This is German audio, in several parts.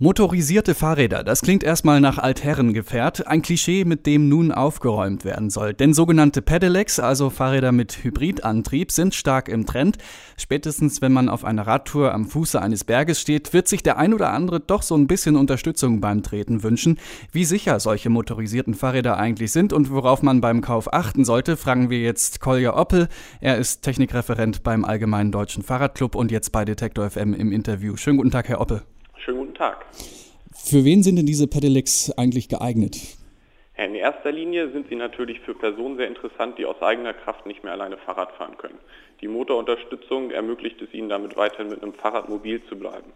Motorisierte Fahrräder, das klingt erstmal nach Altherrengefährt, ein Klischee, mit dem nun aufgeräumt werden soll. Denn sogenannte Pedelecs, also Fahrräder mit Hybridantrieb, sind stark im Trend. Spätestens wenn man auf einer Radtour am Fuße eines Berges steht, wird sich der ein oder andere doch so ein bisschen Unterstützung beim Treten wünschen. Wie sicher solche motorisierten Fahrräder eigentlich sind und worauf man beim Kauf achten sollte, fragen wir jetzt Kolja Oppel. Er ist Technikreferent beim Allgemeinen Deutschen Fahrradclub und jetzt bei Detektor FM im Interview. Schönen guten Tag, Herr Oppel. Guten Tag. Für wen sind denn diese Pedelecs eigentlich geeignet? In erster Linie sind sie natürlich für Personen sehr interessant, die aus eigener Kraft nicht mehr alleine Fahrrad fahren können. Die Motorunterstützung ermöglicht es ihnen damit weiterhin mit einem Fahrrad mobil zu bleiben.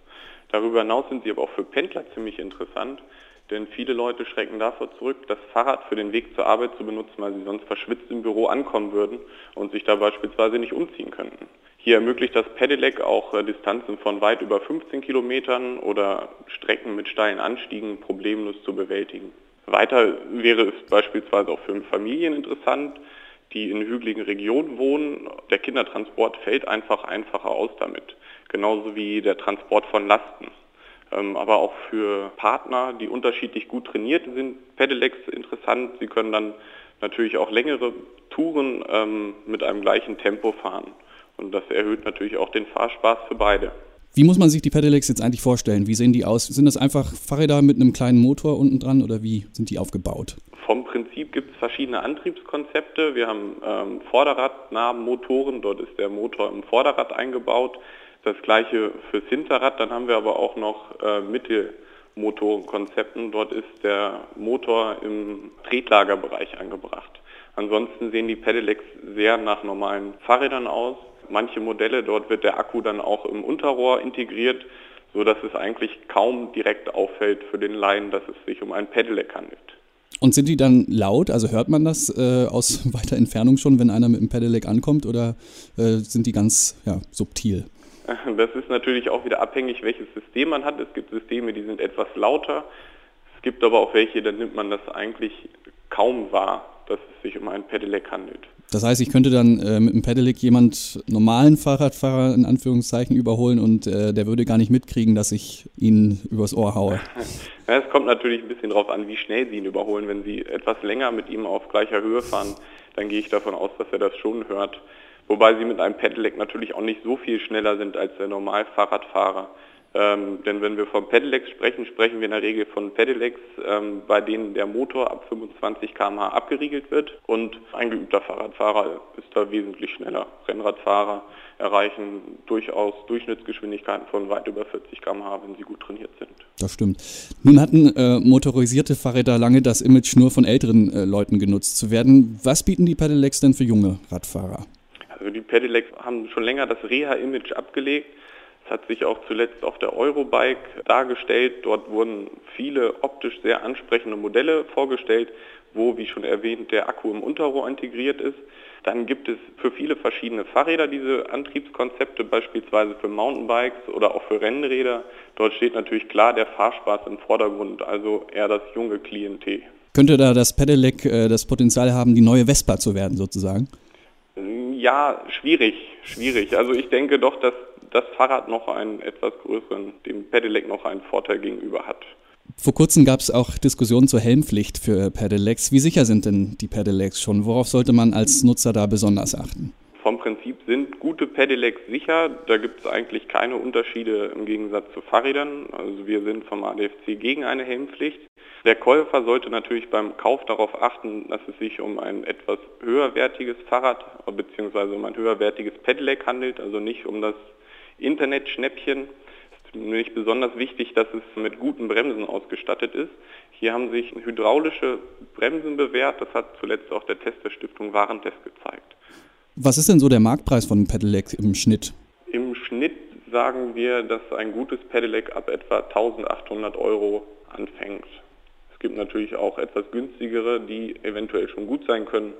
Darüber hinaus sind sie aber auch für Pendler ziemlich interessant, denn viele Leute schrecken davor zurück, das Fahrrad für den Weg zur Arbeit zu benutzen, weil sie sonst verschwitzt im Büro ankommen würden und sich da beispielsweise nicht umziehen könnten. Hier ermöglicht das Pedelec auch äh, Distanzen von weit über 15 Kilometern oder Strecken mit steilen Anstiegen problemlos zu bewältigen. Weiter wäre es beispielsweise auch für Familien interessant, die in hügeligen Regionen wohnen. Der Kindertransport fällt einfach einfacher aus damit, genauso wie der Transport von Lasten. Ähm, aber auch für Partner, die unterschiedlich gut trainiert sind, Pedelecs interessant. Sie können dann natürlich auch längere Touren ähm, mit einem gleichen Tempo fahren. Und das erhöht natürlich auch den Fahrspaß für beide. Wie muss man sich die Pedelecs jetzt eigentlich vorstellen? Wie sehen die aus? Sind das einfach Fahrräder mit einem kleinen Motor unten dran oder wie sind die aufgebaut? Vom Prinzip gibt es verschiedene Antriebskonzepte. Wir haben ähm, Vorderradnahmen Motoren, dort ist der Motor im Vorderrad eingebaut. Das gleiche fürs Hinterrad, dann haben wir aber auch noch äh, Mittelmotorenkonzepten. Dort ist der Motor im Tretlagerbereich angebracht. Ansonsten sehen die Pedelecs sehr nach normalen Fahrrädern aus. Manche Modelle, dort wird der Akku dann auch im Unterrohr integriert, so dass es eigentlich kaum direkt auffällt für den Laien, dass es sich um ein Pedelec handelt. Und sind die dann laut? Also hört man das äh, aus weiter Entfernung schon, wenn einer mit dem Pedelec ankommt oder äh, sind die ganz ja, subtil? Das ist natürlich auch wieder abhängig, welches System man hat. Es gibt Systeme, die sind etwas lauter. Es gibt aber auch welche, da nimmt man das eigentlich kaum wahr, dass es sich um ein Pedelec handelt. Das heißt, ich könnte dann äh, mit einem Pedelec jemand normalen Fahrradfahrer in Anführungszeichen überholen und äh, der würde gar nicht mitkriegen, dass ich ihn übers Ohr haue. Es kommt natürlich ein bisschen darauf an, wie schnell Sie ihn überholen. Wenn Sie etwas länger mit ihm auf gleicher Höhe fahren, dann gehe ich davon aus, dass er das schon hört. Wobei Sie mit einem Pedelec natürlich auch nicht so viel schneller sind als der Normalfahrradfahrer. Ähm, denn wenn wir von Pedelecs sprechen, sprechen wir in der Regel von Pedelecs, ähm, bei denen der Motor ab 25 km/h abgeriegelt wird und ein geübter Fahrradfahrer ist da wesentlich schneller. Rennradfahrer erreichen durchaus Durchschnittsgeschwindigkeiten von weit über 40 km/h, wenn sie gut trainiert sind. Das stimmt. Nun hatten äh, motorisierte Fahrräder lange das Image nur von älteren äh, Leuten genutzt zu werden. Was bieten die Pedelecs denn für junge Radfahrer? Also die Pedelecs haben schon länger das Reha-Image abgelegt hat sich auch zuletzt auf der Eurobike dargestellt. Dort wurden viele optisch sehr ansprechende Modelle vorgestellt, wo, wie schon erwähnt, der Akku im Unterrohr integriert ist. Dann gibt es für viele verschiedene Fahrräder diese Antriebskonzepte, beispielsweise für Mountainbikes oder auch für Rennräder. Dort steht natürlich klar der Fahrspaß im Vordergrund, also eher das junge Klientel. Könnte da das Pedelec äh, das Potenzial haben, die neue Vespa zu werden sozusagen? Ja, schwierig, schwierig. Also ich denke doch, dass das Fahrrad noch einen etwas größeren, dem Pedelec noch einen Vorteil gegenüber hat. Vor kurzem gab es auch Diskussionen zur Helmpflicht für Pedelecs. Wie sicher sind denn die Pedelecs schon? Worauf sollte man als Nutzer da besonders achten? Vom Prinzip sind gute Pedelecs sicher. Da gibt es eigentlich keine Unterschiede im Gegensatz zu Fahrrädern. Also wir sind vom ADFC gegen eine Helmpflicht. Der Käufer sollte natürlich beim Kauf darauf achten, dass es sich um ein etwas höherwertiges Fahrrad bzw. um ein höherwertiges Pedelec handelt, also nicht um das Internetschnäppchen. Es ist nämlich besonders wichtig, dass es mit guten Bremsen ausgestattet ist. Hier haben sich hydraulische Bremsen bewährt. Das hat zuletzt auch der Test der Stiftung Warentest gezeigt. Was ist denn so der Marktpreis von Pedelec im Schnitt? Im Schnitt sagen wir, dass ein gutes Pedelec ab etwa 1800 Euro anfängt. Es gibt natürlich auch etwas günstigere, die eventuell schon gut sein können,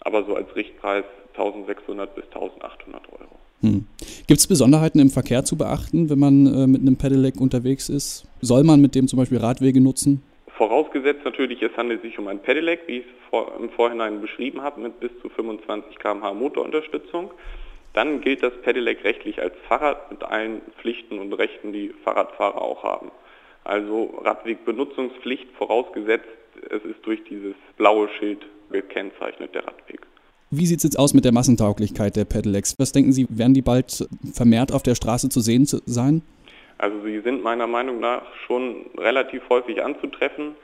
aber so als Richtpreis 1600 bis 1800 Euro. Hm. Gibt es Besonderheiten im Verkehr zu beachten, wenn man äh, mit einem Pedelec unterwegs ist? Soll man mit dem zum Beispiel Radwege nutzen? Vorausgesetzt natürlich, es handelt sich um ein Pedelec, wie ich es im Vorhinein beschrieben habe, mit bis zu 25 km/h Motorunterstützung. Dann gilt das Pedelec rechtlich als Fahrrad mit allen Pflichten und Rechten, die Fahrradfahrer auch haben. Also Radwegbenutzungspflicht vorausgesetzt, es ist durch dieses blaue Schild gekennzeichnet, der Radweg. Wie sieht es jetzt aus mit der Massentauglichkeit der Pedelecs? Was denken Sie, werden die bald vermehrt auf der Straße zu sehen sein? Also sie sind meiner Meinung nach schon relativ häufig anzutreffen.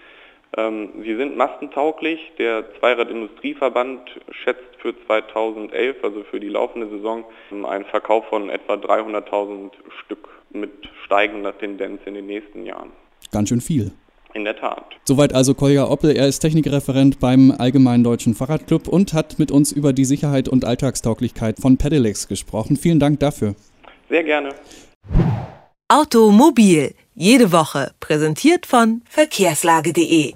Ähm, sie sind mastentauglich. Der Zweirad-Industrieverband schätzt für 2011, also für die laufende Saison, einen Verkauf von etwa 300.000 Stück mit steigender Tendenz in den nächsten Jahren. Ganz schön viel. In der Tat. Soweit also Kolja Oppel. Er ist Technikreferent beim Allgemeinen Deutschen Fahrradclub und hat mit uns über die Sicherheit und Alltagstauglichkeit von Pedelecs gesprochen. Vielen Dank dafür. Sehr gerne. Automobil. Jede Woche. Präsentiert von verkehrslage.de.